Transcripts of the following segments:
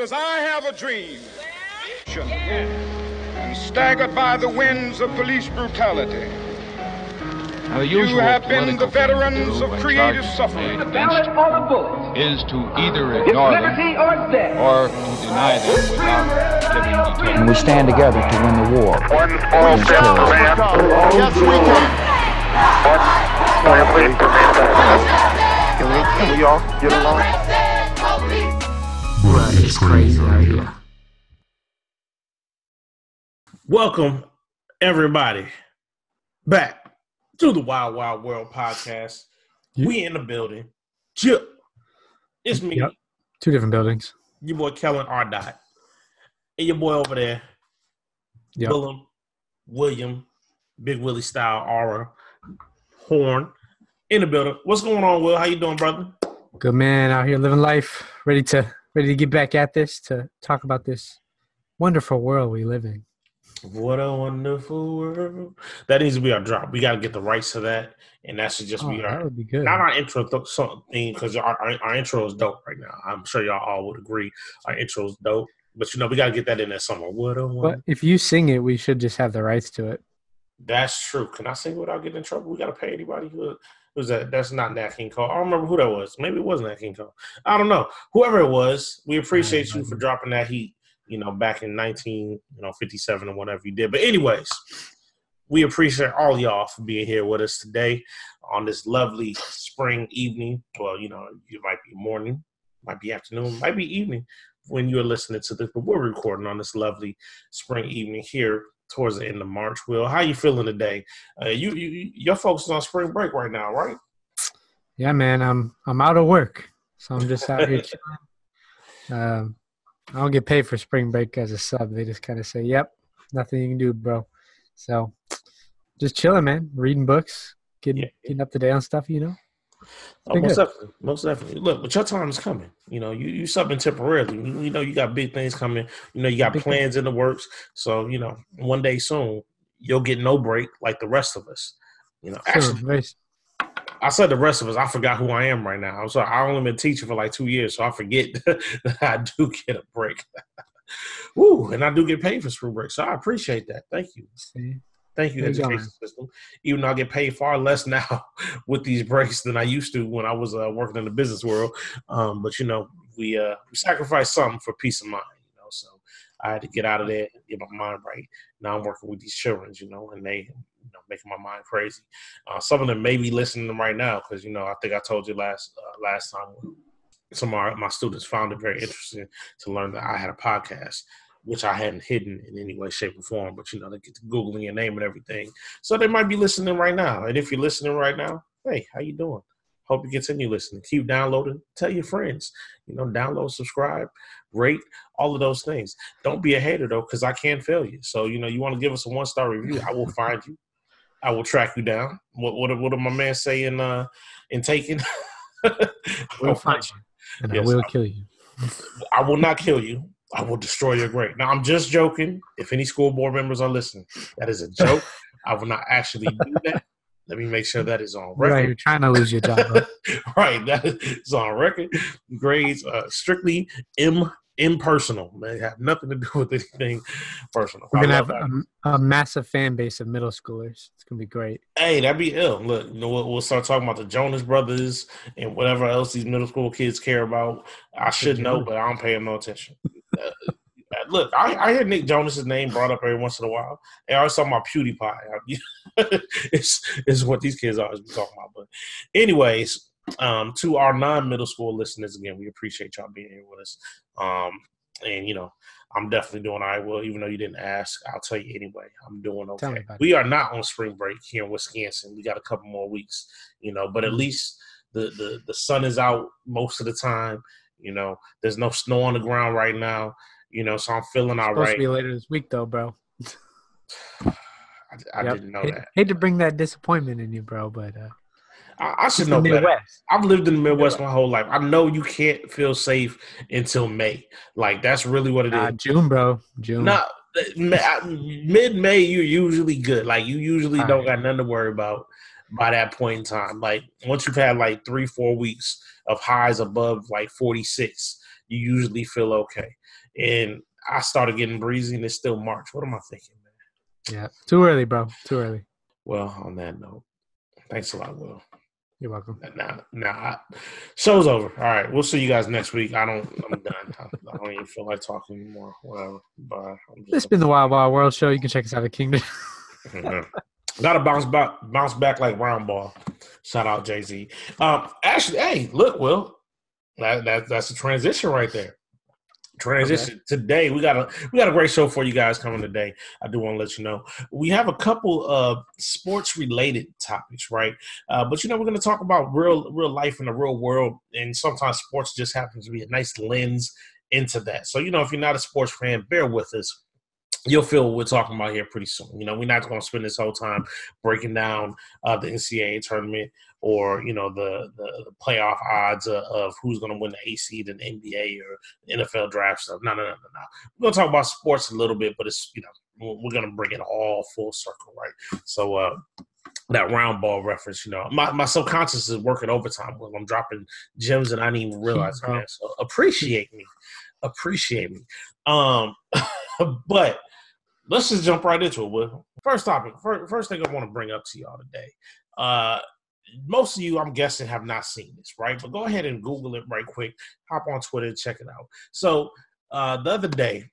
as I have a dream, and staggered by the winds of police brutality. You have been the veterans of creative suffering. The ballot or the bullet. is to either ignore them or death. or to deny them without giving And we stand together to win the war. One small step for man. Yes, we can. One giant leap for mankind. Can we, can we all get along? It's crazy out here. Welcome, everybody, back to the Wild Wild World podcast. We in the building. Chip. It's me, Yep. Two different buildings. your boy Kellen R. Dot, and your boy over there, Yep. Willem, William, Big Willie style, Aura, Horn, in the building. What's going on, Will? How you doing, brother? Good man out here living life, ready to ready to get back at this to talk about this wonderful world we live in. What a wonderful world. That needs to be our drop. We got to get the rights to that, and that should just Oh, be our that would be good. not our intro th- thing because our, our our intro is dope right now. I'm sure y'all all would agree our intro is dope. But you know we got to get that in there somewhere. What a But if you sing it, we should just have the rights to it. That's true. Can I sing without getting in trouble? We got to pay anybody who who's that? That's not Nat King Cole. I don't remember who that was. Maybe it was Nat King Cole. I don't know. Whoever it was, we appreciate you for dropping that heat. You know, back in 19, you know, 57 or whatever you did. But anyways, we appreciate all y'all for being here with us today on this lovely spring evening. Well, you know, it might be morning, might be afternoon, might be evening when you're listening to this, but we're recording on this lovely spring evening here towards the end of March. Will, how you feeling today? Uh, you, you, your folks is on spring break right now, right? Yeah, man. I'm I'm out of work, so I'm just out here chilling. Um, I don't get paid for spring break as a sub. They just kind of say, "Yep, nothing you can do, bro." So, just chilling, man. Reading books, getting Yeah. getting up to date on stuff. You know. Oh, most definitely, most definitely. Look, but your time is coming. You know, you you subbing temporarily. You, you know, you got big things coming. You know, you got Big plans in the works. So you know, one day soon you'll get no break like the rest of us. You know, actually, I said the rest of us. I forgot who I am right now. I'm sorry. I only been teaching for like two years, so I forget that I do get a break. Woo, and I do get paid for spring break, so I appreciate that. Thank you. See? Thank you, There you go, education system. Even though I get paid far less now with these breaks than I used to when I was uh, working in the business world. Um, but you know, we uh, we sacrificed something for peace of mind. You know, so I had to get out of there get my mind right. Now I'm working with these children, you know, and they you know making my mind crazy. Uh, some of them may be listening to them right now because you know I think I told you last uh, last time. Some of my students found it very interesting to learn that I had a podcast which I hadn't hidden in any way, shape, or form. But you know, they get to googling your name and everything, so they might be listening right now. And if you're listening right now, hey, how you doing? Hope you continue listening. Keep downloading. Tell your friends. You know, download, subscribe, rate, all of those things. Don't be a hater though, because I can fail you. So you know, you want to give us a one star review, I will find you. I will track you down. What what what did my man say in uh in Taken? We'll find you, and Yes, I will I- kill you. I will not kill you. I will destroy your grade. Now I'm just joking. If any school board members are listening, that is a joke. I will not actually do that. Let me make sure that is on Right, you're trying to lose your job. right, that is on record. Grades uh, strictly im impersonal. They have nothing to do with anything personal. We're gonna have a, a massive fan base of middle schoolers. It's gonna be great. Hey, that'd be ill. Look, you know, we'll, we'll start talking about the Jonas Brothers and whatever else these middle school kids care about. I should know, but I don't pay them no attention. Uh, look, I, I hear Nick Jonas's name brought up every once in a while. They always talking about PewDiePie. it's, it's what these kids always be talking about. But, anyways, um, to our non-middle school listeners, again, we appreciate y'all being here with us. Um, and you know, I'm definitely doing all right. Well, even though you didn't ask, I'll tell you anyway. I'm doing okay. We are not on spring break here in Wisconsin. We got a couple more weeks, you know, but at least the the the sun is out most of the time. You know, there's no snow on the ground right now. You know, so I'm feeling all Supposed right. to be later this week, though, bro. I, I Yep. didn't know hate, that. hate to bring that disappointment in you, bro, but uh, I, I should know better. Midwest. I've lived in the Midwest my whole life. I know you can't feel safe until May. Like that's really what it is. Nah, June, bro. June. No, mid May you're usually good. Like you usually All don't right. got nothing to worry about by that point in time. Like once you've had like three, four weeks of highs above like 46, you usually feel okay. And I started getting breezy, and it's still March. What am I thinking, man? Yeah, too early, bro. Too early. Well, on that note, thanks a lot, Will. You're welcome. Nah, nah. Show's over. All right, we'll see you guys next week. I don't. I'm done. I don't even feel like talking anymore. Whatever. Bye. It's been the Wild Wild World Show. You can check us out at Kingdom. Mm-hmm. Got to bounce back, bounce back like round ball. Shout out Jay Z. Um, actually, hey, look, Will, that, that that's a transition right there. Transition okay. today. We got a we got a great show for you guys coming today. I do want to let you know we have a couple of sports related topics, right? Uh, but you know we're going to talk about real real life in the real world, and sometimes sports just happens to be a nice lens into that. So you know if you're not a sports fan, bear with us you'll feel what we're talking about here pretty soon. You know, we're not going to spend this whole time breaking down uh, the NCAA tournament or you know the the, the playoff odds of, of who's going to win the A seed in the NBA or NFL draft stuff. No, no, no, no, no. We're going to talk about sports a little bit, but it's you know we're going to bring it all full circle, right? So. uh that round ball reference, you know, my, my subconscious is working overtime when I'm dropping gems and I didn't even realize, man. So appreciate me, appreciate me. Um, but let's just jump right into it. First topic, first, thing I want to bring up to y'all today. Uh, most of you, I'm guessing, have not seen this, right? But go ahead and Google it right quick. Hop on Twitter check it out. So uh, the other day,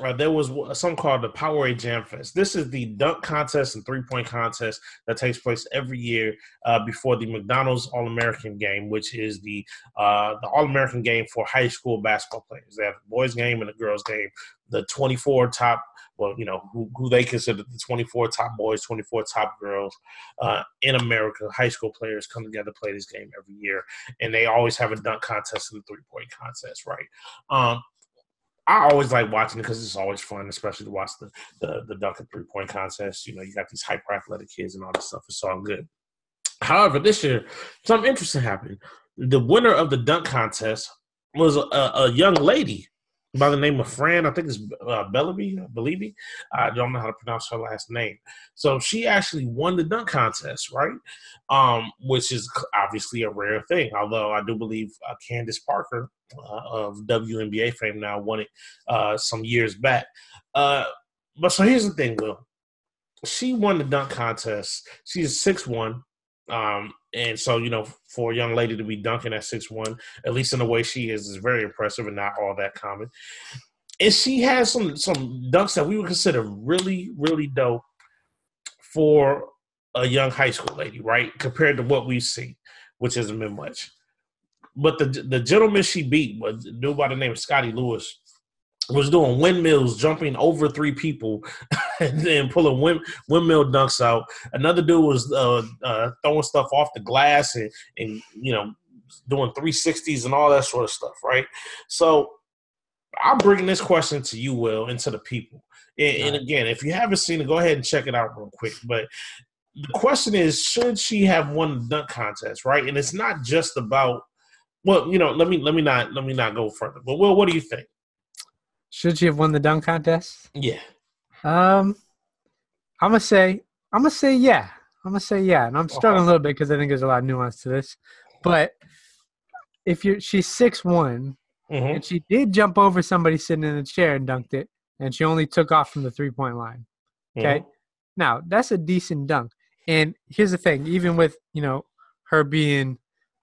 uh, there was something called the Powerade Jam Fest. This is the dunk contest and three point contest that takes place every year uh, before the McDonald's All American game, which is the uh, the All American game for high school basketball players. They have a boys game and a girls game. The 24 top well, you know, who, who they consider the 24 top boys, 24 top girls uh, in America. High school players come together, to play this game every year, and they always have a dunk contest and a three point contest, right? Um, I always like watching it because it's always fun, especially to watch the the, the dunk and three point contest. You know, you got these hyper athletic kids and all this stuff. It's all good. However, this year something interesting happened. The winner of the dunk contest was a, a young lady by the name of Fran. I think it's uh, Bellaby, Believe I don't know how to pronounce her last name. So she actually won the dunk contest, right? Um, which is obviously a rare thing. Although I do believe uh, Candace Parker uh, of WNBA fame now won it uh, some years back. Uh, but so here's the thing, Will. She won the dunk contest. She's six one. Um, and so, you know, for a young lady to be dunking at six one, at least in the way she is, is very impressive and not all that common. And she has some some dunks that we would consider really, really dope for a young high school lady, right? Compared to what we've seen, which hasn't been much. But the the gentleman she beat was dude by the name of Scottie Lewis was doing windmills, jumping over three people, and then pulling wind, windmill dunks out. Another dude was uh, uh, throwing stuff off the glass and, and you know doing 360s and all that sort of stuff, right? So I'm bringing this question to you, Will, and to the people. And, and again, if you haven't seen it, go ahead and check it out real quick. But the question is, should she have won the dunk contest, right? And it's not just about well, you know, let me let me not let me not go further. But Will, what do you think? Should she have won the dunk contest? Yeah. Um, I'm gonna say I'm gonna say yeah. I'm gonna say yeah, and I'm struggling a little bit because I think there's a lot of nuance to this. But if you're she's six one, mm-hmm. and she did jump over somebody sitting in a chair and dunked it, and she only took off from the three point line. Okay, mm-hmm. now that's a decent dunk. And here's the thing: even with you know her being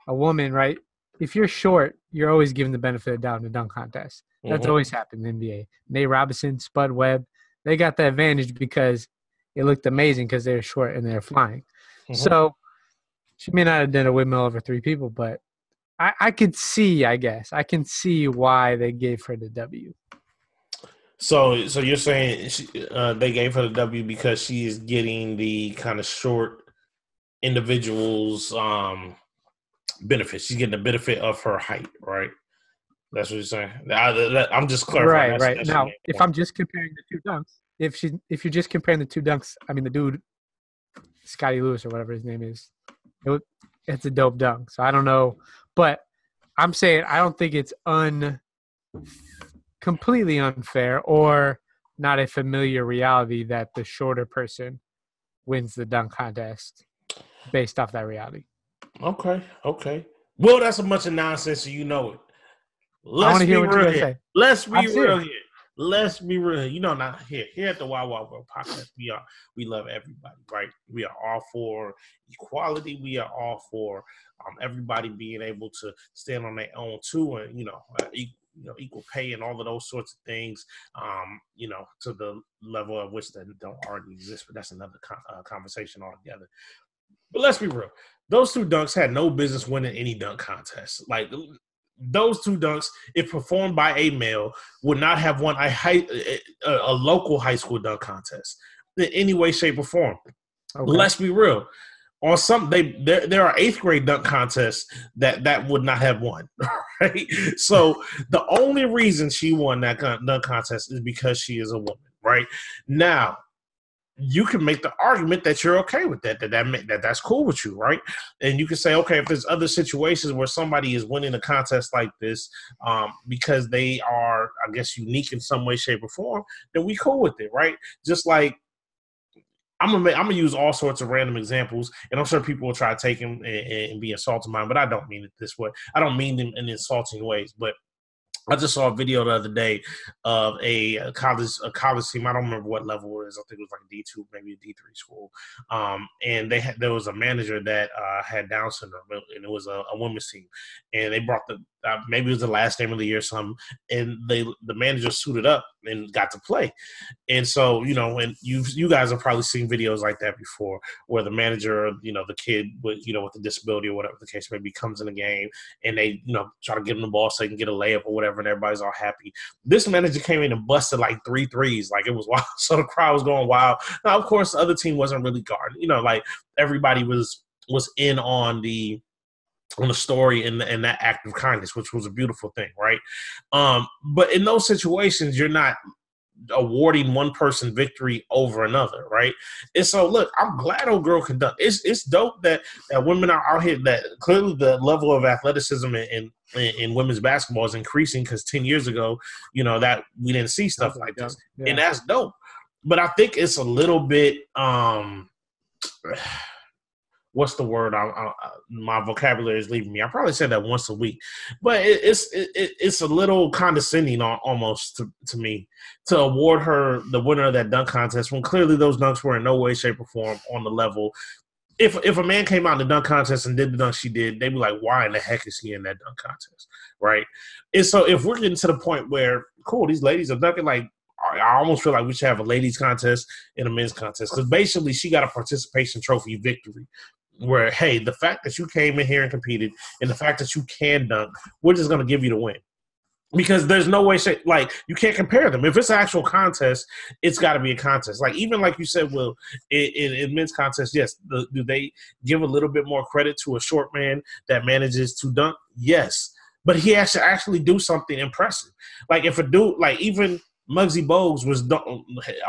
a woman, right? If you're short, you're always given the benefit of doubt in the dunk contest. That's mm-hmm. always happened in the NBA. Nate Robinson, Spud Webb, they got the advantage because it looked amazing because they're short and they're flying. Mm-hmm. So she may not have done a windmill over three people, but I, I could see, I guess, I can see why they gave her the W. So, so you're saying she, uh, they gave her the W because she is getting the kind of short individuals um benefit. She's getting the benefit of her height, right? That's what you're saying. I, am just clarifying. Right, right. now, if I'm just comparing the two dunks, if she, if you're just comparing the two dunks, I mean the dude, Scottie Lewis or whatever his name is, it, it's a dope dunk. So I don't know, but I'm saying I don't think it's un, completely unfair or not a familiar reality that the shorter person wins the dunk contest based off that reality. Okay, okay. Well, that's a bunch of nonsense, so you know it. Let's be real here. say. Let's be I'm real serious. here. Let's be real. You know, not here. Here at the Wild Wild World podcast, we are we love everybody, right? We are all for equality. We are all for um, everybody being able to stand on their own too, and you know, uh, e- you know, equal pay and all of those sorts of things. Um, you know, to the level of which that don't already exist, but that's another con- uh, conversation altogether. But let's be real. Those two dunks had no business winning any dunk contest. Like those two dunks, if performed by a male, would not have won a high, a, a local high school dunk contest in any way, shape, or form. Okay. Let's be real. On some, they there there are eighth grade dunk contests that that would not have won, right? So the only reason she won that dunk contest is because she is a woman, right? Now, you can make the argument that you're okay with that, that that that that's cool with you, right? And you can say, okay, if there's other situations where somebody is winning a contest like this um, because they are, I guess, unique in some way, shape, or form, then we cool with it, right? Just like I'm gonna make, I'm gonna use all sorts of random examples, and I'm sure people will try to take them and, and be insulting them, but I don't mean it this way. I don't mean them in insulting ways, but I just saw a video the other day of a, college a college team. I don't remember what level it is. I think it was like a D two, maybe a D three school. Um, and they had there was a manager that uh, had Down syndrome, and it was a, a women's team. And they brought the uh, maybe it was the last game of the year, or something. And they the manager suited up and got to play. And so you know, and you you guys have probably seen videos like that before, where the manager, you know, the kid with you know with the disability or whatever the case may be, comes in the game and they you know try to give him the ball so they can get a layup or whatever, and everybody's all happy. This manager came in and busted like three threes, like it was wild. So the crowd was going wild. Now, of course, the other team wasn't really guarding. You know, like everybody was was in on the on the story and, and that act of kindness, which was a beautiful thing, right? Um, but in those situations, you're not awarding one person victory over another, right? And so, look, I'm glad old girl can dunk. It's it's dope that that women are out here. That clearly the level of athleticism in in, in women's basketball is increasing because ten years ago, you know that we didn't see stuff like this, Yeah. and that's dope. But I think it's a little bit. um What's the word? I, I, my vocabulary is leaving me. I probably said that once a week, but it, it's it, it- it's a little condescending al- almost to, to me to award her the winner of that dunk contest when clearly those dunks were in no way, shape, or form on the level. If if a man came out in the dunk contest and did the dunk she did, they'd be like, "Why in the heck is he in that dunk contest?" Right? And so if we're getting to the point where, cool, these ladies are dunking, like I almost feel like we should have a ladies contest and a men's contest because basically she got a participation trophy victory. Where hey, the fact that you came in here and competed, and the fact that you can dunk, we're just gonna give you the win. Because there's no way shape, like you can't compare them. If it's an actual contest it's got to be a contest. Like even like you said will in, in, in men's contests yes the, do they give a little bit more credit to a short man that manages to dunk? Yes. But he has to actually do something impressive. Like if a dude like even Muggsy Bogues was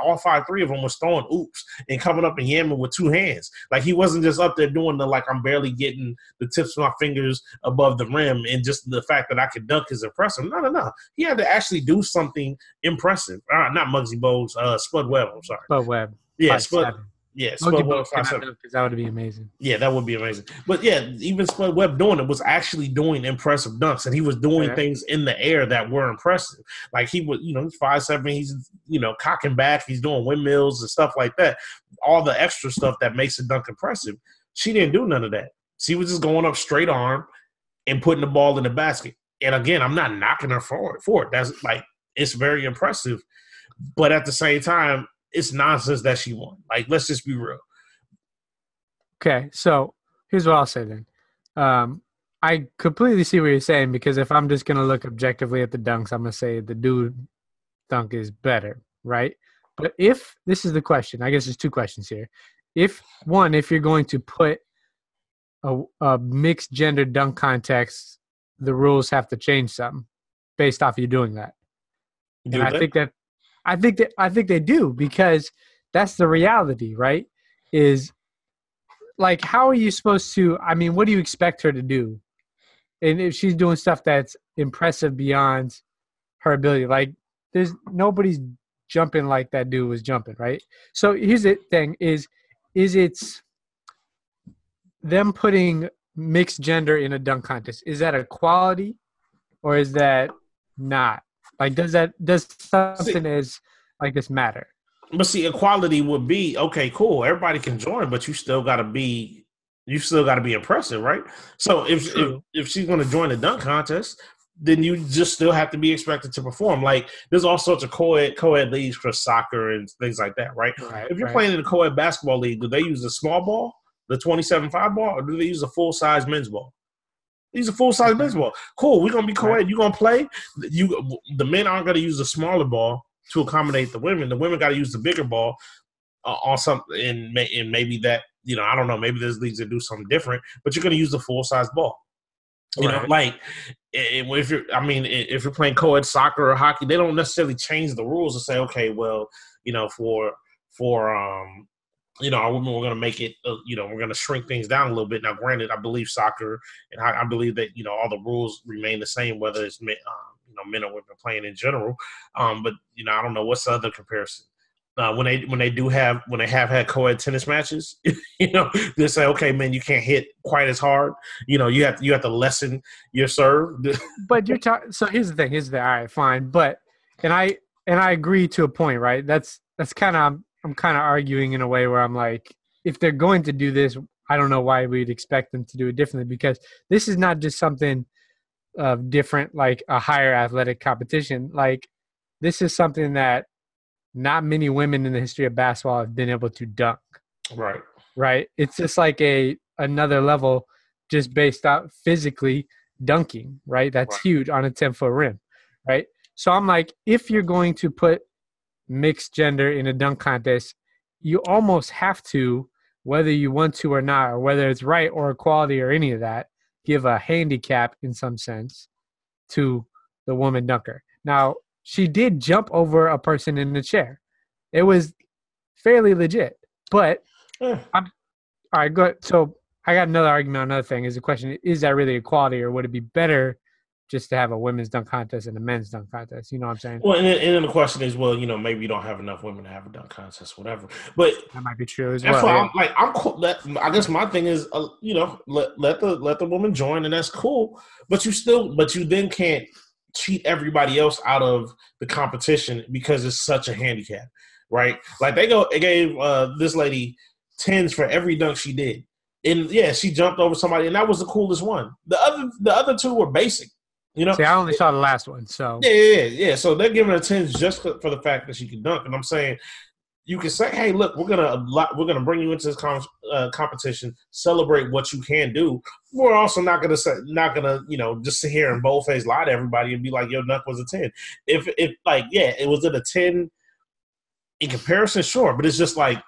all five, three of them was throwing oops and coming up and yamming with two hands. Like he wasn't just up there doing the like I'm barely getting the tips of my fingers above the rim, and just the fact that I could dunk is impressive. No, no, no. He had to actually do something impressive. Uh, not Muggsy Bogues, uh, Spud Webb. I'm sorry. Spud Webb. Yeah, Spud. seven. Yeah, Spud Webb. Book five, cannot seven. dunk 'cause that would be amazing. Yeah, that would be amazing. But yeah, even Spud Webb doing it was actually doing impressive dunks, and he was doing Yeah. things in the air that were impressive. Like he was, you know, he's five seven. He's you know cocking back. He's doing windmills and stuff like that. All the extra stuff that makes a dunk impressive. She didn't do none of that. She was just going up straight arm and putting the ball in the basket. And again, I'm not knocking her for it. For it, that's like it's very impressive. But at the same time, it's nonsense that she won. Like, let's just be real. Okay, so here's what I'll say then. Um, I completely see what you're saying because if I'm just gonna look objectively at the dunks, I'm gonna say the dude dunk is better, right? But if this is the question, I guess there's two questions here. If one, if you're going to put a, a mixed gender dunk context, the rules have to change some based off you doing that. Do And I think that I think that I think they do because that's the reality, right? Is like how are you supposed to I mean, what do you expect her to do? And if she's doing stuff that's impressive beyond her ability, like there's nobody's jumping like that dude was jumping, right? So here's the thing is is it's them putting mixed gender in a dunk contest. Is that a quality or is that not? Like, does that does something as like this matter? But see, equality would be okay, cool. Everybody can join, but you still got to be you still got to be impressive, right? So if if, if she's going to join the dunk contest, then you just still have to be expected to perform. Like there's all sorts of co-ed co-ed leagues for soccer and things like that, right? Right, if you're right. playing in a co-ed basketball league, do they use a small ball, the 27-5 ball, or do they use a full size men's ball? These a full size baseball. Cool. We're gonna be co-ed. You're gonna play. You the men aren't gonna use the smaller ball to accommodate the women. The women got to use the bigger ball uh, on something, and, may, and maybe that you know I don't know. Maybe there's leagues that do something different, but you're gonna use the full size ball. You know, like if you're, I mean, if you're playing co-ed soccer or hockey, they don't necessarily change the rules to say, okay, well, you know, for for um, you know, we're going to make it, uh, you know, we're going to shrink things down a little bit. Now, granted, I believe soccer and I, I believe that you know all the rules remain the same, whether it's men, um, you know, men or women playing in general. Um, but you know, I don't know what's the other comparison. Uh, when they when they do have when they have had co-ed tennis matches, you know, they say, okay, man, you can't hit quite as hard. You know, you have you have to lessen your serve. but you're talking. So here's the thing. Here's the all right, fine. But and I and I agree to a point, right? That's that's kind of I'm, kind of arguing in a way where I'm like, if they're going to do this, I don't know why we'd expect them to do it differently because this is not just something uh, different, like a higher athletic competition. Like this is something that not many women in the history of basketball have been able to dunk right. right? It's just like a another level just based out physically dunking, right? That's Right. huge on a 10 foot rim, right? So I'm like, if you're going to put mixed gender in a dunk contest, you almost have to, whether you want to or not, or whether it's right or equality or any of that, give a handicap in some sense to the woman dunker. Now, she did jump over a person in the chair. It was fairly legit, but Eh, all right, good. So I got another argument another thing. Is the question: Is that really equality, or would it be better just to have a women's dunk contest and a men's dunk contest? You know what I'm saying? Well, and then, and then the question is, well, you know, maybe you don't have enough women to have a dunk contest, whatever. But That might be true as well. yeah. I'm like I'm cool. Let, I guess my thing is, uh, you know, let let the let the woman join, and that's cool. But you still, but you then can't cheat everybody else out of the competition because it's such a handicap, right? Like they go, they gave uh, this lady tens for every dunk she did, and yeah, she jumped over somebody, and that was the coolest one. The other the other two were basic, you know. See, I only saw the last one, so Yeah, yeah, yeah. So they're giving her tens just for for the fact that she can dunk, and I'm saying you can say, "Hey, look, we're gonna we're gonna bring you into this com- uh, competition, celebrate what you can do." We're also not gonna say, not gonna you know just sit here and boldface lie to everybody and be like, "Your dunk was a 10. If if like yeah, it was it a ten in comparison, sure, but it's just like.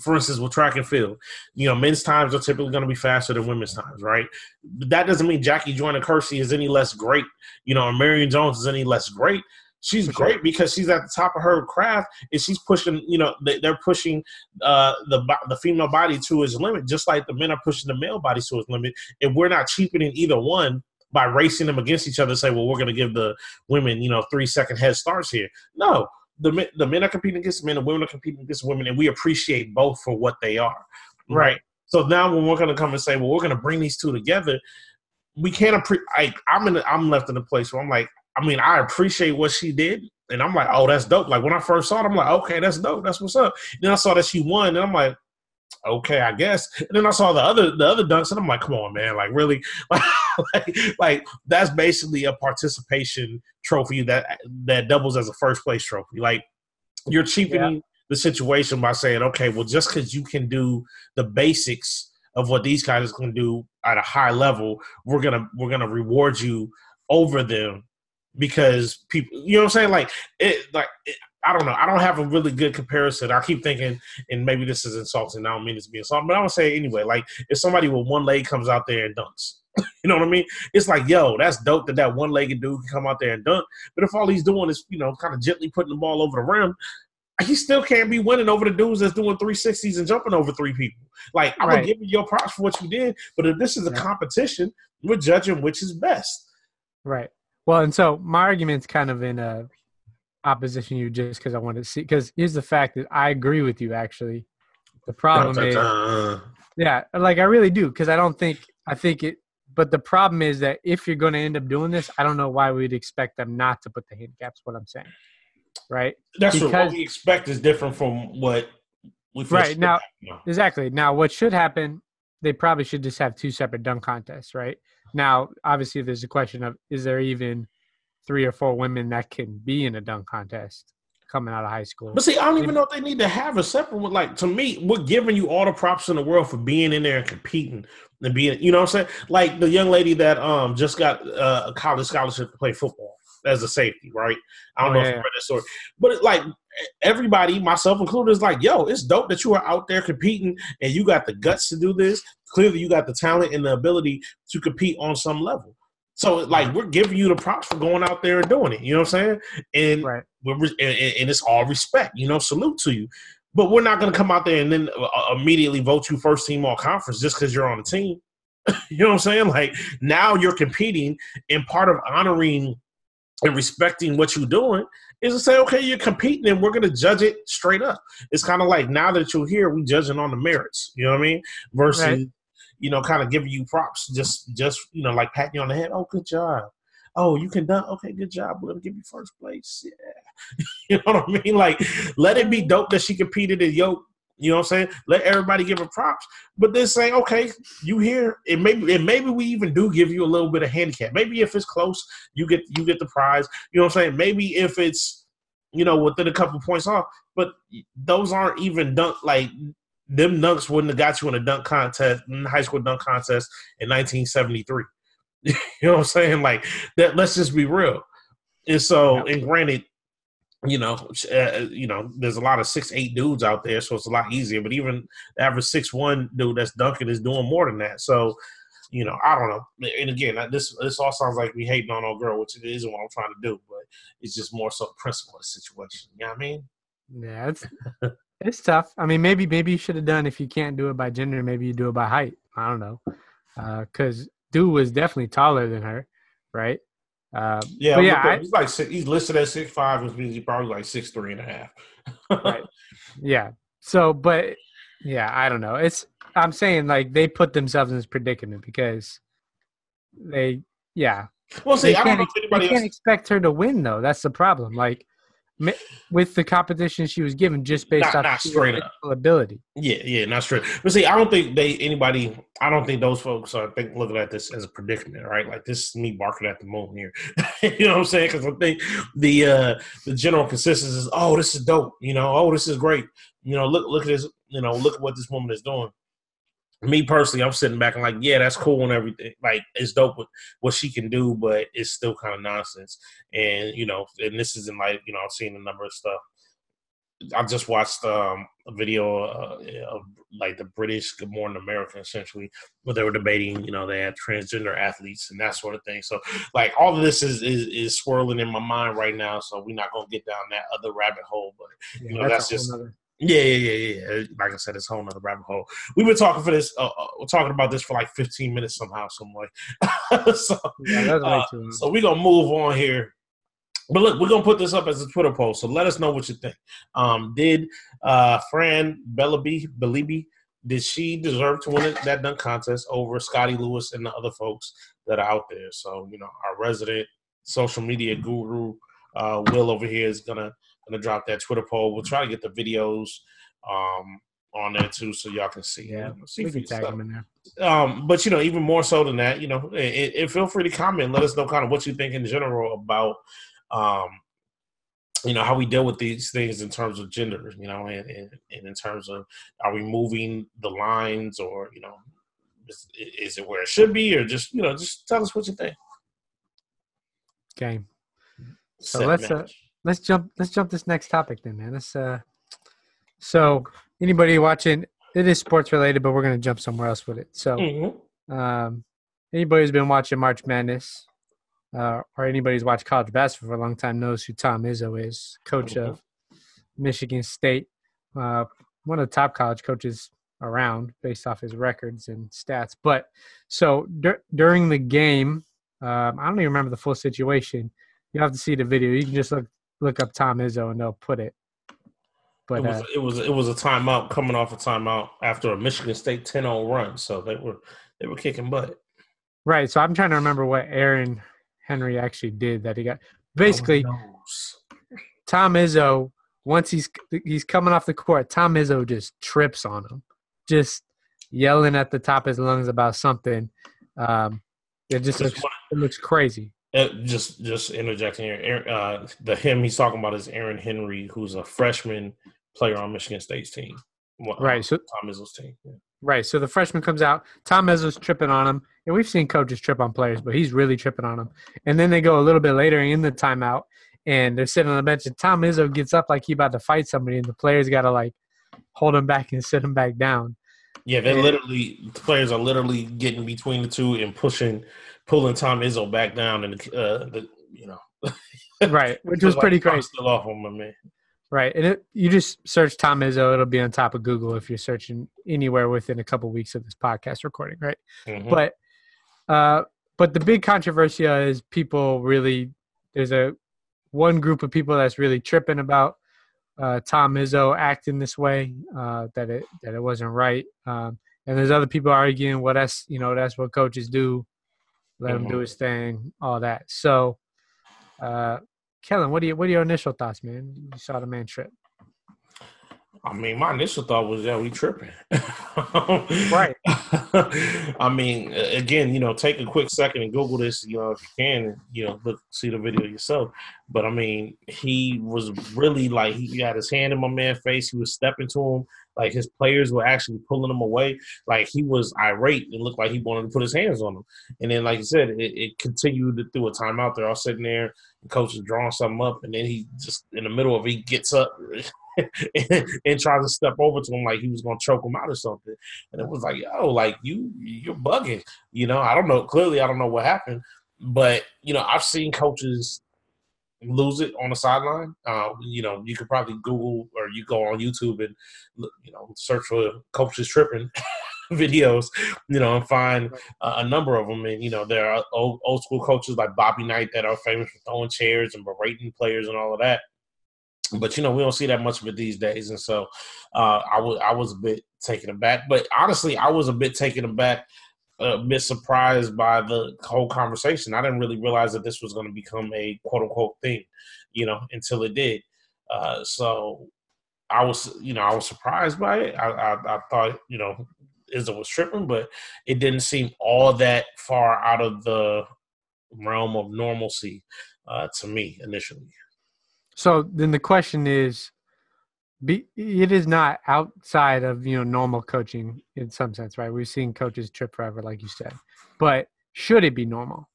For instance, with track and field, you know, men's times are typically going to be faster than women's times, right? But that doesn't mean Jackie Joyner Kersee is any less great, you know, or Marion Jones is any less great. She's sure. great because she's at the top of her craft, and she's pushing. You know, they, they're pushing uh, the the female body to its limit, just like the men are pushing the male body to its limit. And we're not cheapening either one by racing them against each other. Say, well, we're going to give the women, you know, three second head starts here. No, the men, the men are competing against men, the women are competing against women, and we appreciate both for what they are. Mm-hmm. Right. So now, when we're going to come and say, well, we're going to bring these two together, we can't. Appre- I, I'm in. I'm left in a place where I'm like, I mean, I appreciate what she did, and I'm like, oh, that's dope. Like when I first saw it, I'm like, okay, that's dope. That's what's up. Then I saw that she won, and I'm like, okay, I guess. And then I saw the other the other dunks, and I'm like, come on, man, like really, like, like that's basically a participation trophy that that doubles as a first place trophy. Like you're cheapening the situation by saying, okay, well, just because you can do the basics of what these guys can do at a high level, we're gonna we're gonna reward you over them because people, you know what I'm saying? Like it, like it, I don't know. I don't have a really good comparison. I keep thinking, and maybe this is insulting. I don't mean this to be insulting, but I'm gonna say it anyway. Like if somebody with one leg comes out there and dunks, you know what I mean? It's like, yo, that's dope that that one-legged dude can come out there and dunk. But if all he's doing is, you know, kind of gently putting the ball over the rim, he still can't be winning over the dudes that's doing 360s and jumping over three people. Like, I'm Right. gonna give you your props for what you did, but if this is a Yeah. competition, we're judging which is best. right. Well, and so my argument's kind of in a opposition you just because I wanted to see. Because here's the fact that I agree with you. Actually, the problem is Uh, Yeah, like I really do because I don't think I think it but the problem is that if you're going to end up doing this, I don't know why we'd expect them not to put the handicaps. What I'm saying, right? That's what- Because- what we expect is different from what we Right, now-. Exactly. Now, what should happen? They probably should just have two separate dunk contests, right? Now, obviously, there's a question of is there even three or four women that can be in a dunk contest coming out of high school? But see, I don't even know if they need to have a separate one. Like to me, we're giving you all the props in the world for being in there and competing and being, you know what I'm saying? Like the young lady that um just got uh, a college scholarship to play football as a safety, right? I don't Oh, know yeah, if you read that story, but it, like everybody, myself included, is like, yo, it's dope that you are out there competing and you got the guts to do this. Clearly, you got the talent and the ability to compete on some level. So, like, we're giving you the props for going out there and doing it. You know what I'm saying? And Right. we're re- and, and- and it's all respect, you know, salute to you. But we're not going to come out there and then uh, immediately vote you first team all conference just because you're on the team. you know what I'm saying? Like now you're competing, and part of honoring and respecting what you're doing is to say, okay, you're competing, and we're going to judge it straight up. It's kind of like now that you're here, we judging on the merits. You know what I mean? Versus, Right. You know, kind of giving you props, just just you know, like patting you on the head. Oh, good job. Oh, you can dunk. Okay, good job. We're gonna give you first place. Yeah. you know what I mean? Like, let it be dope that she competed in yoke. You know what I'm saying? Let everybody give her props. But then say, okay, you here. And maybe and maybe we even do give you a little bit of handicap. Maybe if it's close, you get you get the prize. You know what I'm saying? Maybe if it's you know within a couple points off. But those aren't even dunk like them dunks wouldn't have got you in a dunk contest, in high school dunk contest in 1973. you know what I'm saying? Like that. Let's just be real. And so, and granted, you know, uh, you know, there's a lot of six eight dudes out there, so it's a lot easier. But even the average six one dude that's dunking is doing more than that. So, you know, I don't know. And again, this this all sounds like we hating on old girl, which it isn't what I'm trying to do. But it's just more so a principle situation. You know what I mean? Yeah, it's tough. I mean, maybe maybe you should have done if you can't do it by gender, maybe you do it by height. I don't know, because dude was definitely taller than her, right? Uh, Yeah, but yeah. I, he's like he's listed at six five, which means he's probably like six three and a half. Right. yeah. So, but yeah, I don't know. It's I'm saying like they put themselves in this predicament because they, yeah, well, see, they I don't can't, know if anybody can't expect her to win though. That's the problem. Like with the competition she was given, just based Not- off not sheer straight up. physical ability. Yeah, yeah, not straight. But see, I don't think they anybody. I don't think those folks are think looking at this as a predicament, right? Like this is me barking at the moon here. you know what I'm saying? Because I think the uh the general consensus is, oh, this is dope. You know, oh, this is great. You know, look look at this. You know, look at what this woman is doing. Me personally, I'm sitting back and like, yeah, that's cool and everything. Like, it's dope what, what she can do, but it's still kind of nonsense. And you know, and this isn't like you know, I've seen a number of stuff. I just watched um, a video uh, of like the British Good Morning America, essentially, where they were debating, you know, they had transgender athletes and that sort of thing. So, like, all of this is is, is swirling in my mind right now. So, we're not gonna get down that other rabbit hole, but Yeah, You know, that's whole just- nother- yeah, yeah, yeah, yeah. Like I said, it's a whole nother rabbit hole. We've been talking for this, uh, uh, we're talking about this for like 15 minutes somehow, some way. so, yeah, uh, so we're gonna move on here. But look, we're gonna put this up as a Twitter poll. So let us know what you think. Um, did uh, Fran Bellaby Belibi did she deserve to win it, that dunk contest over Scottie Lewis and the other folks that are out there? So you know, our resident social media guru uh, Will over here is gonna gonna drop that Twitter poll. We'll try to get the videos um, on there too, so y'all can see. Yeah, see we can tag yourself them in there. um, but you know, even more so than that, you know, and, and feel free to comment. Let us know kind of what you think in general about, um, you know, how we deal with these things in terms of gender, you know, and, and, and in terms of are we moving the lines or you know, is, is it where it should be or just you know, just tell us what you think. Okay. So Set let's, uh. Let's jump let's jump this next topic then man let's uh so anybody watching it is sports related but we're going to jump somewhere else with it so Mhm. um anybody who's been watching march madness uh, or anybody who's watched college basketball for a long time knows who tom izzo is coach Mhm. of michigan state uh one of the top college coaches around based off his records and stats but so dur- during the game um, i don't even remember the full situation you have to see the video. You can just look look up Tom Izzo and they'll put it. But it was uh, it was it was a timeout coming off a timeout after a Michigan State 10-0 run, so they were they were kicking butt. Right. So I'm trying to remember what Aaron Henry actually did that he got. Basically, Tom Izzo once he's he's coming off the court, Tom Izzo just trips on him, just yelling at the top of his lungs about something. Um, it just looks, it looks crazy. Uh, just just interjecting here, uh, the him he's talking about is Aaron Henry, who's a freshman player on Michigan State's team. Well, right. So Tom Izzo's team. Yeah. Right. So the freshman comes out. Tom Izzo's tripping on him, and we've seen coaches trip on players, but he's really tripping on him. And then they go a little bit later in the timeout, and they're sitting on the bench, and Tom Izzo gets up like he about to fight somebody, and the players got to like hold him back and sit him back down. Yeah, they're literally the players are literally getting between the two and pushing, pulling Tom Izzo back down, and uh, the you know, right, which was pretty crazy. Still off on my man. Right, and it, you just search Tom Izzo; it'll be on top of Google if you're searching anywhere within a couple weeks of this podcast recording, right? Mm-hmm. But, uh, but the big controversy is people really there's a one group of people that's really tripping about uh, Tom Izzo acting this way, uh, that it that it wasn't right, um, and there's other people arguing, well, that's you know that's what coaches do, let mm-hmm. him do mm-hmm. his thing, all that. So, uh, Kellen, what do you what are your initial thoughts, man? You saw the man trip. I mean, my initial thought was that we tripping. right. I mean, again, you know, take a quick second and Google this, you know, if you can, you know, look, see the video yourself. But I mean, he was really like, he had his hand in my man's face. He was stepping to him. Like his players were actually pulling him away. Like he was irate. and looked like he wanted to put his hands on him. And then, like you said, it, it continued through a timeout. They're all sitting there. The coach is drawing something up. And then he just, in the middle of it, he gets up and, and tries to step over to him like he was gonna choke him out or something. And it was like, yo, like you you're bugging. You know, I don't know. Clearly, I don't know what happened, but you know, I've seen coaches lose it on the sideline. Uh, you know, you could probably Google or you go on YouTube and you know search for coaches tripping. videos, you know, and find uh, a number of them. And you know, there are old, old school coaches like Bobby Knight that are famous for throwing chairs and berating players and all of that but you know we don't see that much of it these days, and so uh, I was I was a bit taken aback. But honestly, I was a bit taken aback, a bit surprised by the whole conversation. I didn't really realize that this was going to become a quote unquote thing, you know, until it did. Uh, so I was, you know, I was surprised by it. I, I, I thought, you know, Izzo was tripping, but it didn't seem all that far out of the realm of normalcy uh, to me initially. So then the question is, be, it is not outside of you know normal coaching in some sense, right? We've seen coaches trip forever, like you said, but should it be normal?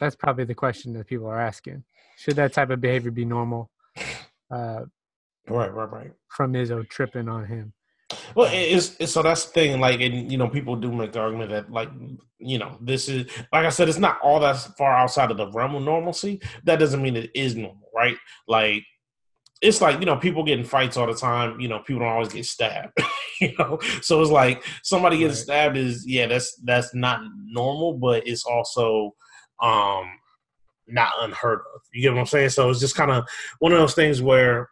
That's probably the question that people are asking. Should that type of behavior be normal? Uh, right, right, right. From Izzo tripping on him. Well, it's, it's, so that's the thing. Like, and you know, people do make the argument that, like, you know, this is like I said, it's not all that far outside of the realm of normalcy. That doesn't mean it is normal, right? Like, it's like you know, people get in fights all the time. You know, people don't always get stabbed. you know, so it's like somebody getting right. stabbed is yeah, that's that's not normal, but it's also um not unheard of. You get what I'm saying? So it's just kind of one of those things where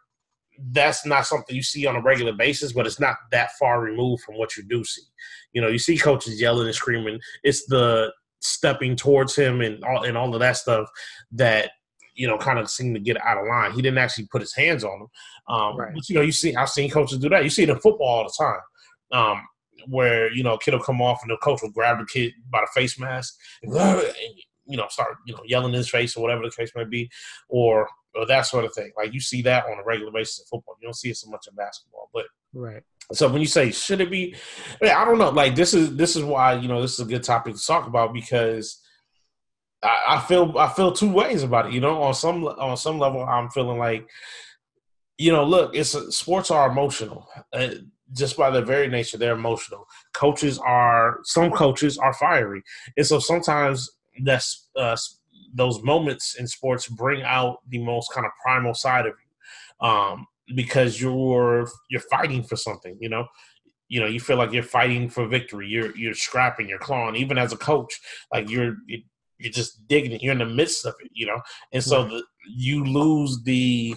that's not something you see on a regular basis, but it's not that far removed from what you do see. You know, you see coaches yelling and screaming. It's the stepping towards him and all and all of that stuff that you know kind of seemed to get out of line. He didn't actually put his hands on him. Um, right. But you know, you see, I've seen coaches do that. You see it in football all the time. Um, where you know a kid will come off and the coach will grab the kid by the face mask and, you know start you know yelling in his face or whatever the case may be, or or that sort of thing. Like you see that on a regular basis in football. You don't see it so much in basketball. But right. So when you say should it be, I don't know. Like this is this is why you know this is a good topic to talk about because I, I feel I feel two ways about it. You know, on some on some level, I'm feeling like you know, look, it's sports are emotional. Uh, just by their very nature, they're emotional. Coaches are some coaches are fiery, and so sometimes that's uh, those moments in sports bring out the most kind of primal side of you um, because you're you're fighting for something you know you know you feel like you're fighting for victory you're you're scrapping you're clawing even as a coach like you're you're just digging it you're in the midst of it you know and so the, you lose the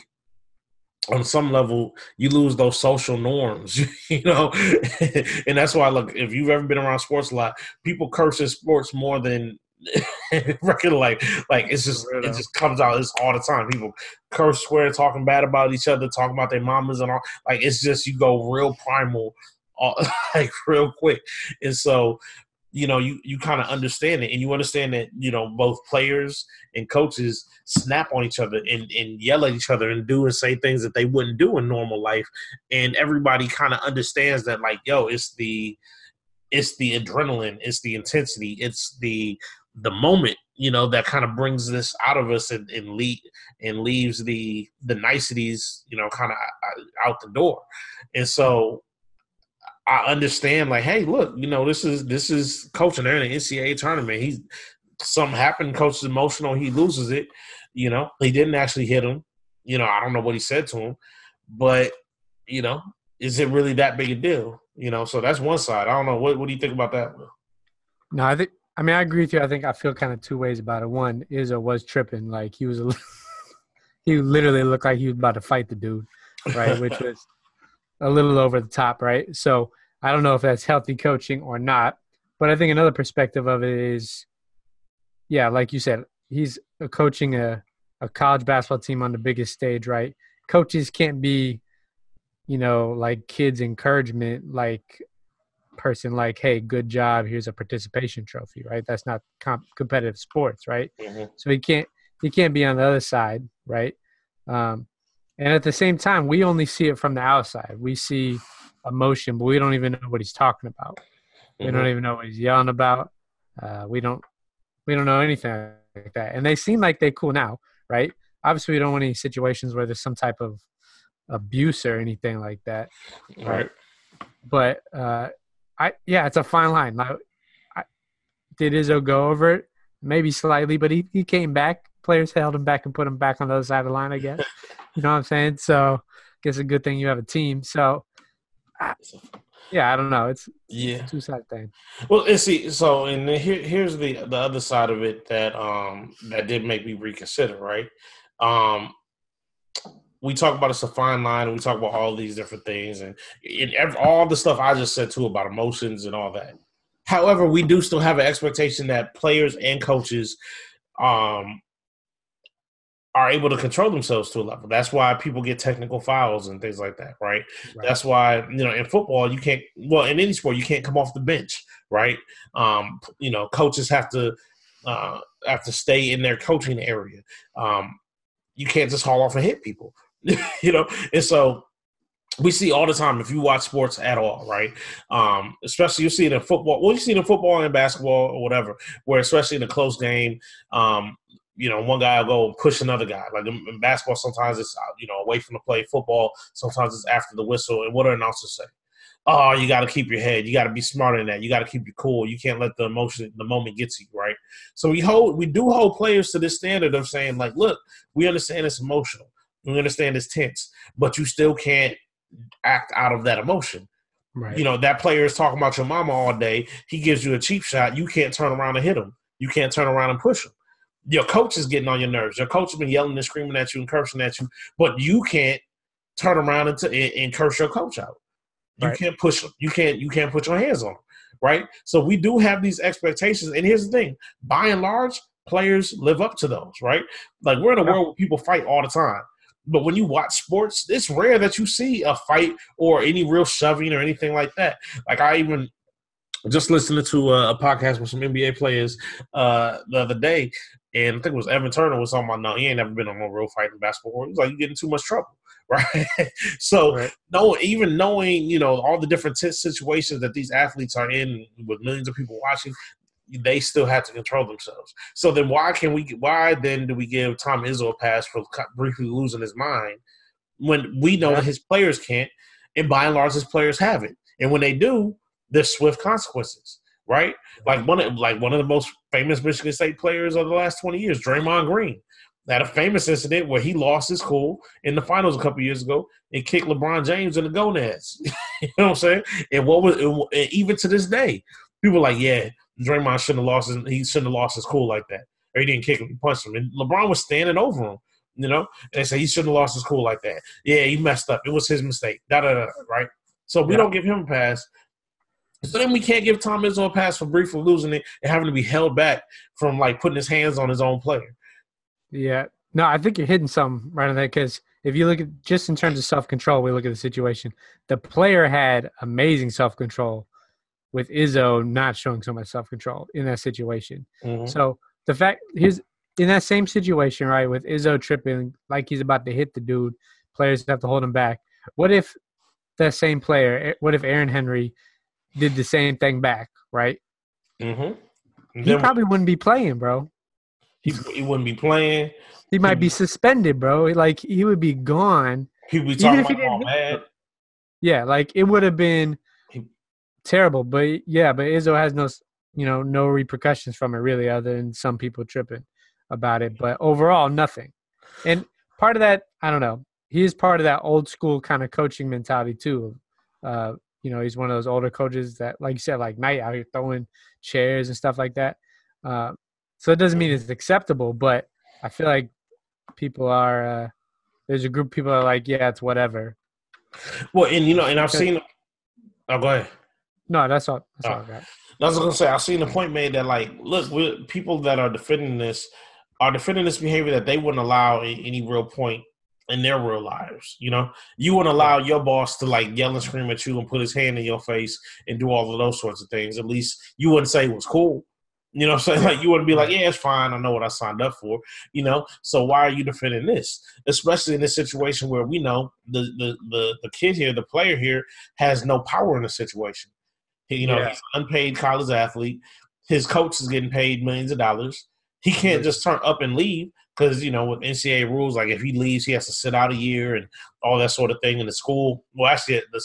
on some level you lose those social norms you know and that's why look if you've ever been around sports a lot people curse in sports more than regular life. Like it's just it just comes out. It's all the time. People curse, swear, talking bad about each other, talking about their mamas and all. Like it's just you go real primal, uh, all, like real quick. And so you know you you kind of understand it and you understand that you know both players and coaches snap on each other and, and yell at each other and do and say things that they wouldn't do in normal life and everybody kind of understands that like yo it's the it's the adrenaline it's the intensity it's the the moment you know that kind of brings this out of us and, and lead and leaves the the niceties you know kind of out the door. And so I understand, like, hey, look, you know, this is this is coaching. They're in the NCAA tournament. He's something happened. Coach is emotional. He loses it. You know, he didn't actually hit him. You know, I don't know what he said to him, but you know, is it really that big a deal? You know, so that's one side. I don't know. What What do you think about that? No, I think. I mean, I agree with you. I think I feel kind of two ways about it. One, Izzo was tripping. Like he was, a, he literally looked like he was about to fight the dude, right? Which was a little over the top, right? So I don't know if that's healthy coaching or not. But I think another perspective of it is, yeah, like you said, he's coaching a, a college basketball team on the biggest stage, right? Coaches can't be, you know, like kids' encouragement, like person, like, hey, good job, here's a participation trophy, right? That's not comp- competitive sports, right? Mm-hmm. So he can't he can't be on the other side, right? Um, and at the same time, we only see it from the outside. We see emotion, but we don't even know what he's talking about. Mm-hmm. We don't mm-hmm. even know what he's yelling about. Uh, we don't we don't know anything like that. And they seem like they cool now, right? Obviously, we don't want any situations where there's some type of abuse or anything like that, right? right. But uh, I yeah, it's a fine line. Like, I, did Izzo go over it? Maybe slightly, but he, he came back. Players held him back and put him back on the other side of the line. I guess. you know what I'm saying? So, I guess a good thing you have a team. So yeah, I don't know. It's yeah, two side thing. Well, and see, so and here here's the the other side of it that um that did make me reconsider. Right, um, we talk about it's a fine line, and we talk about all these different things, and, and every, all the stuff I just said too about emotions and all that. However, we do still have an expectation that players and coaches um are able to control themselves to a level. That's why people get technical fouls and things like that, right? right? That's why you know in football you can't. Well, in any sport you can't come off the bench, right? Um, you know, coaches have to uh, have to stay in their coaching area. Um, you can't just haul off and hit people, you know. And so we see all the time if you watch sports at all, right? Um, especially you see it in football. Well, you see it in football and basketball or whatever, where especially in a close game, um, you know, one guy will go push another guy. Like in, basketball, sometimes it's uh, you know away from the play. Football, sometimes it's after the whistle. And what do announcers say? Oh, you got to keep your head. You got to be smarter than that. You got to keep your cool. You can't let the emotion, the moment get to you, right? So we hold, we do hold players to this standard of saying, like, look, we understand it's emotional. We understand it's tense, but you still can't act out of that emotion. Right. You know, that player is talking about your mama all day. He gives you a cheap shot. You can't turn around and hit him. You can't turn around and push him your coach is getting on your nerves. Your coach has been yelling and screaming at you and cursing at you, but you can't turn around and, t- and curse your coach out. You right. can't push them. You can't. You can't put your hands on them. Right. So we do have these expectations, and here's the thing: by and large, players live up to those. Right. Like we're in a world where people fight all the time. But when you watch sports, it's rare that you see a fight or any real shoving or anything like that. Like I even just listening to a, a, podcast with some NBA players uh, the other day, and I think it was Evan Turner was talking about, no, he ain't never been on a real fight in basketball. He was like, you getting too much trouble, right? so, right. no, even knowing, you know, all the different t- situations that these athletes are in with millions of people watching, they still have to control themselves. So then, why can we? Why then do we give Tom Izzo a pass for briefly losing his mind when we know yeah. that his players can't, and by and large, his players have it, and when they do, there's swift consequences, right? Like one of like one of the most famous Michigan State players of the last 20 years, Draymond Green. Had a famous incident where he lost his cool in the finals a couple years ago and kicked LeBron James in the gonads. you know what I'm saying? And what was and even to this day, people like, yeah, Draymond shouldn't have lost his he shouldn't have lost his cool like that. Or he didn't kick him, he punched him. And LeBron was standing over him. You know, and they say he shouldn't have lost his cool like that. Yeah, he messed up. It was his mistake. Da da da. Right. So we yeah. don't give him a pass So then we can't give Tom Izzo a pass for briefly losing it and having to be held back from like putting his hands on his own player. Yeah. No, I think you're hitting some right on that because if you look at just in terms of self control, we look at the situation. The player had amazing self control with Izzo not showing so much self control in that situation. Mhm. So the fact he's in that same situation, right, with Izzo tripping like he's about to hit the dude, players have to hold him back. What if that same player, eh, what if Aaron Henry did the same thing back, right? Mm-hmm. He probably wouldn't be playing, bro. he, he wouldn't be playing. He might be suspended, bro. Like he would be gone. He'd be talking he like all mad. Yeah, like it would have been He- terrible. But yeah, but Izzo has no, you know, no repercussions from it really, other than some people tripping about it. But overall, nothing. And part of that, I don't know. He is part of that old school kind of coaching mentality too. Uh, you know, he's one of those older coaches that, like you said, like Knight out here throwing chairs and stuff like that. Uh, so it doesn't mean it's acceptable, but I feel like people are. Uh, there's a group of people that are like, yeah, it's whatever. Well, and you know, and I've seen. Oh, go ahead. No, that's all. That's all Oh. I got. I was gonna say I've seen the point made that like, look, people that are defending this are defending this behavior that they wouldn't allow in any real point in their real lives. You know, you wouldn't allow your boss to like yell and scream at you and put his hand in your face and do all of those sorts of things. At least you wouldn't say it was cool. You know what I'm saying? Like you wouldn't be like, yeah, it's fine. I know what I signed up for. You know, so why are you defending this? Especially in this situation where we know the the the, the kid here, the player here, has no power in the situation. You know, Yeah. he's an unpaid college athlete. His coach is getting paid millions of dollars. He can't just turn up and leave because you know with NCAA rules, like if he leaves, he has to sit out a year and all that sort of thing. And the school, well, actually, the,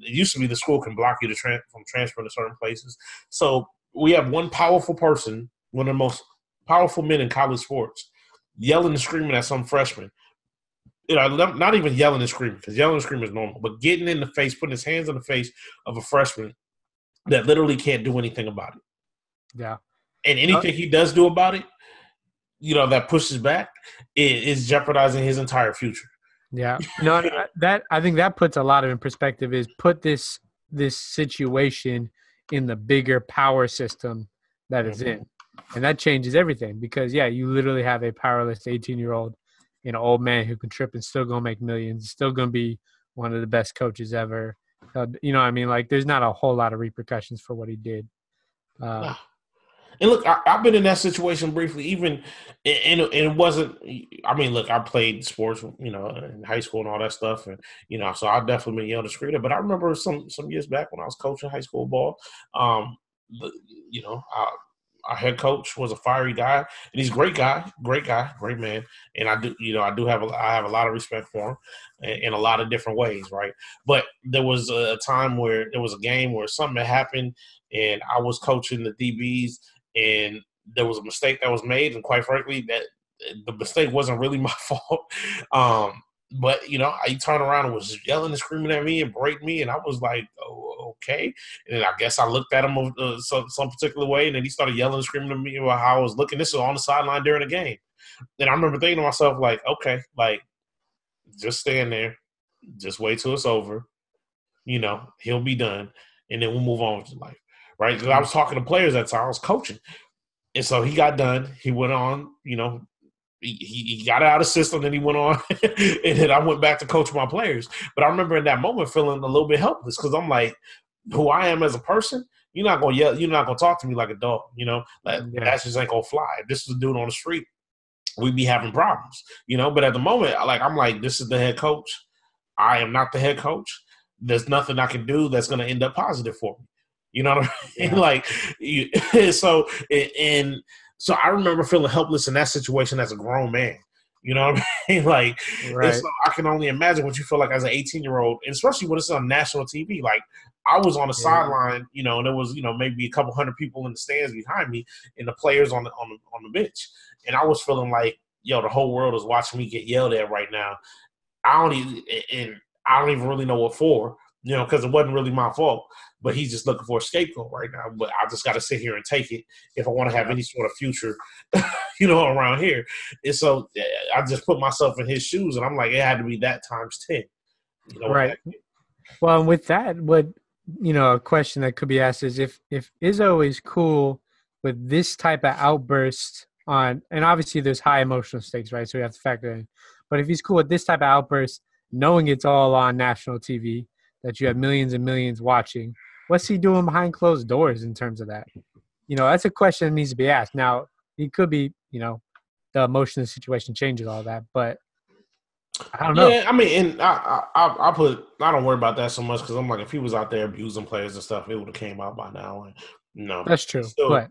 it used to be the school can block you to tran from transferring to certain places. So we have one powerful person, one of the most powerful men in college sports, yelling and screaming at some freshman. You know, not not even yelling and screaming because yelling and screaming is normal, but getting in the face, putting his hands on the face of a freshman that literally can't do anything about it. Yeah. And anything uh, he does do about it, you know, that pushes back, it is jeopardizing his entire future. Yeah. No, that I think that puts a lot of in perspective is put this this situation in the bigger power system that it's in. And that changes everything because yeah, you literally have a powerless 18-year-old and an old man who can trip and still going to make millions, still going to be one of the best coaches ever. Uh, you know what I mean? Like there's not a whole lot of repercussions for what he did. Uh, And look, I, I've been in that situation briefly, even and, and it wasn't. I mean, look, I played sports, you know, in high school and all that stuff, and you know, so I've definitely been yelled and screamed at. But I remember some some years back when I was coaching high school ball, um, the, you know, our, our head coach was a fiery guy, and he's a great guy, great guy, great man, and I do, you know, I do have a, I have a lot of respect for him in, in a lot of different ways, right? But there was a time where there was a game where something happened, and I was coaching the DBs and there was a mistake that was made, and quite frankly, that the mistake wasn't really my fault. Um, but you know, he turned around and was yelling and screaming at me and berating me, and I was like, "Oh, okay." And I guess I looked at him uh, some some particular way, and then he started yelling and screaming at me about how I was looking. This was on the sideline during the game, and I remember thinking to myself, like, "Okay, like, just stand there, just wait till it's over. You know, he'll be done, and then we'll move on with life." Right? Because I was talking to players at the time, I was coaching. And so he got done. He went on, you know, he, he got out of system, then he went on, and then I went back to coach my players. But I remember in that moment feeling a little bit helpless because I'm like, who I am as a person, you're not gonna yell, you're not gonna talk to me like a dog, you know. Like, mm, Yeah. That just ain't gonna fly. If this is a dude on the street, we'd be having problems, you know. But at the moment, like I'm like, this is the head coach. I am not the head coach. There's nothing I can do that's gonna end up positive for me. You know what I mean? Yeah. like, you, so and so I remember feeling helpless in that situation as a grown man. You know what I mean? Like, right. so I can only imagine what you feel like as an 18 year old, especially when it's on national TV. Like, I was on the Yeah. sideline, you know, and there was, you know, maybe a couple hundred people in the stands behind me, and the players on the on the on the bench, and I was feeling like, yo, the whole world is watching me get yelled at right now. I don't even, and I don't even really know what for, you know, because it wasn't really my fault. But he's just looking for a scapegoat right now. But I just got to sit here and take it if I want to have any sort of future, you know, around here. And so I just put myself in his shoes, and I'm like, it had to be that times ten. You know, Right. Well, and with that, what you know, a question that could be asked is if if Izzo is cool with this type of outburst on, and obviously there's high emotional stakes, right? So we have to factor in. But if he's cool with this type of outburst, knowing it's all on national TV, that you have millions and millions watching, what's he doing behind closed doors in terms of that? You know, that's a question that needs to be asked. Now, he could be, you know, the emotion of the situation changes all that, but I don't know. Yeah, I mean, and I, I, I put, I don't worry about that so much because I'm like, if he was out there abusing players and stuff, it would have came out by now. And no, that's true. Still, but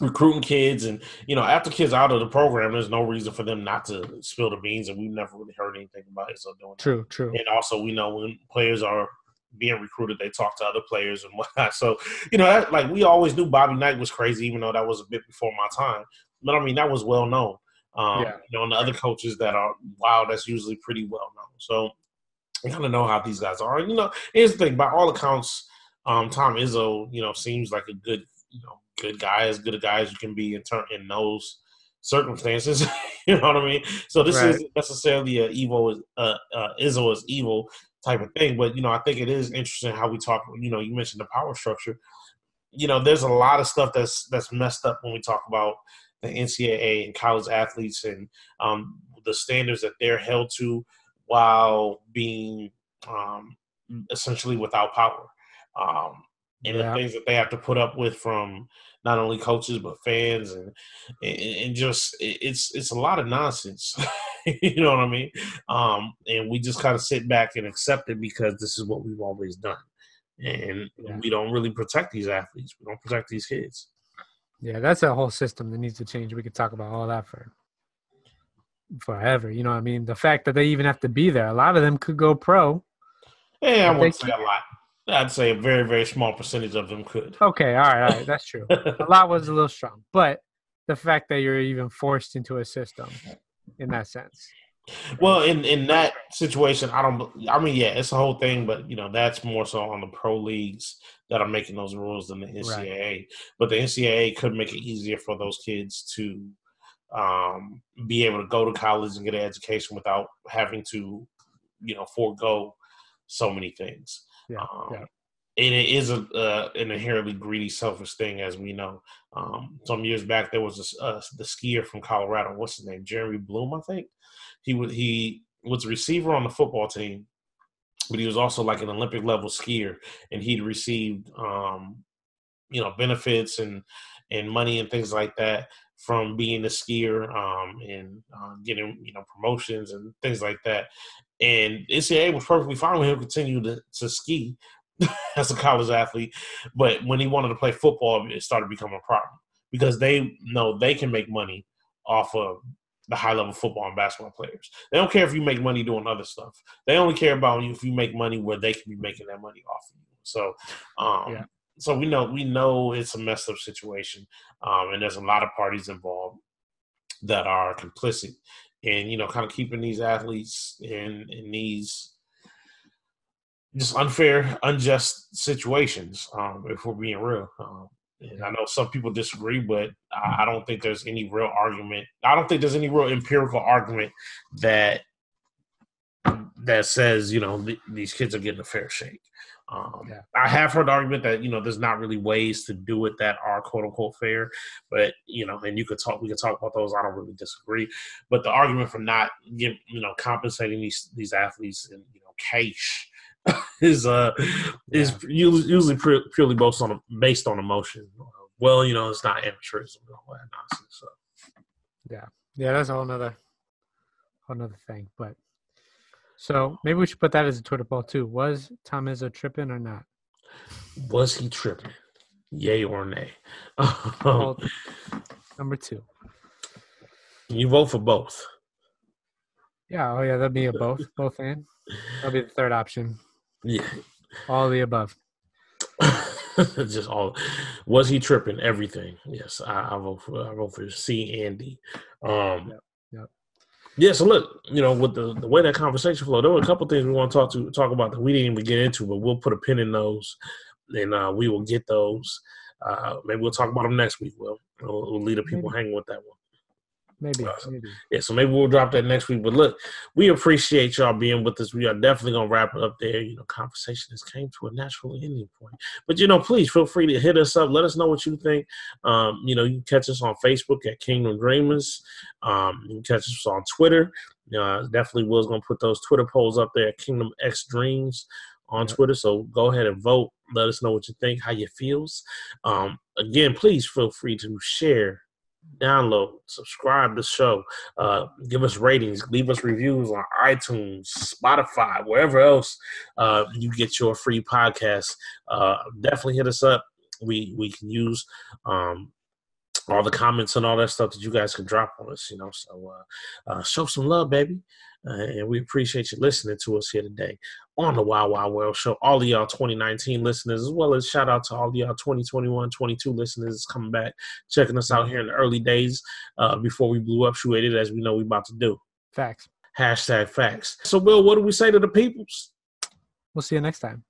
recruiting kids, and you know, after kids out of the program, there's no reason for them not to spill the beans, and we've never really heard anything about it. So doing true, that. true. And also, we know when players are being recruited, they talk to other players and whatnot. So, you know, that, like we always knew Bobby Knight was crazy, even though that was a bit before my time. But I mean, that was well known. Um, yeah. You know, and the other coaches that are wow, that's usually pretty well known. So I kind of know how these guys are. And, you know, here's the thing: by all accounts, um, Tom Izzo, you know, seems like a good, you know, good guy, as good a guy as you can be in turn in those circumstances. you know what I mean? So this right. isn't necessarily a evil, uh, uh, Izzo is evil type of thing. But you know, I think it is interesting how we talk. You know, you mentioned the power structure. You know, there's a lot of stuff that's that's messed up when we talk about the NCAA and college athletes and um, the standards that they're held to while being um, essentially without power. Um, and yeah. the things that they have to put up with from not only coaches but fans and and, and just it's it's a lot of nonsense you know what i mean um, and we just kind of sit back and accept it because this is what we've always done and yeah. we don't really protect these athletes we don't protect these kids yeah, that's a whole system that needs to change. We could talk about all that for forever. You know what I mean? The fact that they even have to be there. A lot of them could go pro. Yeah, I wouldn't say a lot. I'd say a very, very small percentage of them could. Okay, all right, all right, that's true. a lot was a little strong, but the fact that you're even forced into a system in that sense. Well, in in that situation, I don't. I mean, yeah, it's a whole thing, but you know, that's more so on the pro leagues that are making those rules than the NCAA. Right. But the NCAA could make it easier for those kids to um, be able to go to college and get an education without having to, you know, forego so many things. Yeah, um, yeah. And it is a, uh, an inherently greedy, selfish thing, as we know. Um, some years back, there was a, uh, the skier from Colorado. What's his name? Jeremy Bloom, I think. He was he was a receiver on the football team, but he was also like an Olympic level skier, and he'd received um, you know benefits and and money and things like that from being a skier um, and uh, getting you know promotions and things like that. And NCAA was perfectly fine with him continue to, to ski as a college athlete, but when he wanted to play football, it started becoming a problem because they know they can make money off of the high level football and basketball players. They don't care if you make money doing other stuff. They only care about you if you make money where they can be making that money off of you. So, um, yeah. so we know we know it's a messed up situation, um, and there's a lot of parties involved that are complicit, and you know, kind of keeping these athletes in in these just unfair, unjust situations. Um, if we're being real, um, and I know some people disagree, but I don't think there's any real argument. I don't think there's any real empirical argument that that says you know th- these kids are getting a fair shake. Um, yeah. I have heard the argument that you know there's not really ways to do it that are quote unquote fair, but you know, and you could talk, we could talk about those. I don't really disagree, but the argument for not give, you know compensating these these athletes in you know cash is uh is usually purely based on based on emotion. Well, you know, it's not amateurism and all that nonsense. So. Yeah, yeah, that's a whole nother whole nother thing. But so maybe we should put that as a Twitter poll too. Was Tom Izzo tripping or not? Was he tripping? Yay or nay? Number two. You vote for both. Yeah. Oh yeah, that'd be a both. Both and. That'll be the third option. Yeah. All the above. just all. Was he tripping? Everything. Yes, I, I vote for. I vote for C and D. Um, yep. Yeah. So look, you know, with the, the way that conversation flowed, there were a couple things we want to talk to talk about that we didn't even get into, but we'll put a pin in those, and uh, we will get those. Uh, maybe we'll talk about them next week. We'll we'll, we'll leave the people hanging with that one. Maybe, maybe. Yeah, so maybe we'll drop that next week. But look, we appreciate y'all being with us. We are definitely gonna wrap it up there. You know, conversation has came to a natural ending point. But you know, please feel free to hit us up. Let us know what you think. Um, you know, you can catch us on Facebook at Kingdom Dreamers. Um, you can catch us on Twitter. Uh, definitely was gonna put those Twitter polls up there Kingdom X Dreams on Twitter. So go ahead and vote. Let us know what you think, how you feels. Um, again, please feel free to share download, subscribe the show, uh, give us ratings, leave us reviews on iTunes, Spotify, wherever else uh, you get your free podcast. Uh, definitely hit us up. We we can use um, all the comments and all that stuff that you guys can drop on us. You know, so uh, uh, show some love, baby. Uh, and we appreciate you listening to us here today on the Wild Wild World Show. All of y'all 2019 listeners, as well as shout out to all of y'all 2021, 22 listeners coming back, checking us out here in the early days uh, before we blew up, shoot as we know we about to do. Facts. Hashtag facts. So, Will, what do we say to the peoples? We'll see you next time.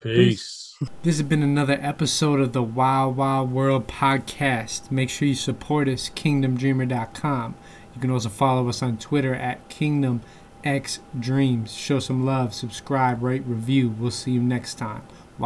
Peace. This has been another episode of the Wild Wild World podcast. Make sure you support us, kingdomdreamer.com. You can also follow us on Twitter at Kingdom X Dreams. Show some love, subscribe, rate, review. We'll see you next time